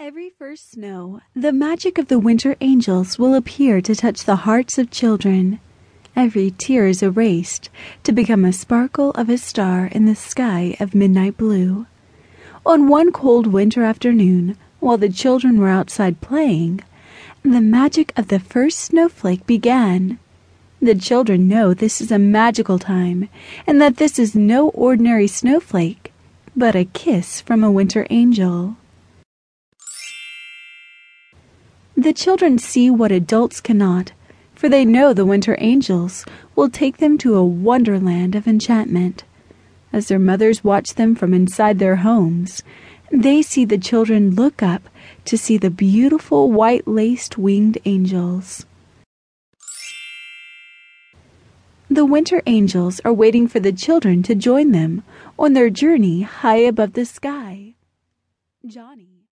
Every first snow, the magic of the winter angels will appear to touch the hearts of children. Every tear is erased to become a sparkle of a star in the sky of midnight blue. On one cold winter afternoon, while the children were outside playing, the magic of the first snowflake began. The children know this is a magical time, and that this is no ordinary snowflake, but a kiss from a winter angel. The children see what adults cannot, for they know the winter angels will take them to a wonderland of enchantment. As their mothers watch them from inside their homes, they see the children look up to see the beautiful white laced winged angels. The winter angels are waiting for the children to join them on their journey high above the sky. Johnny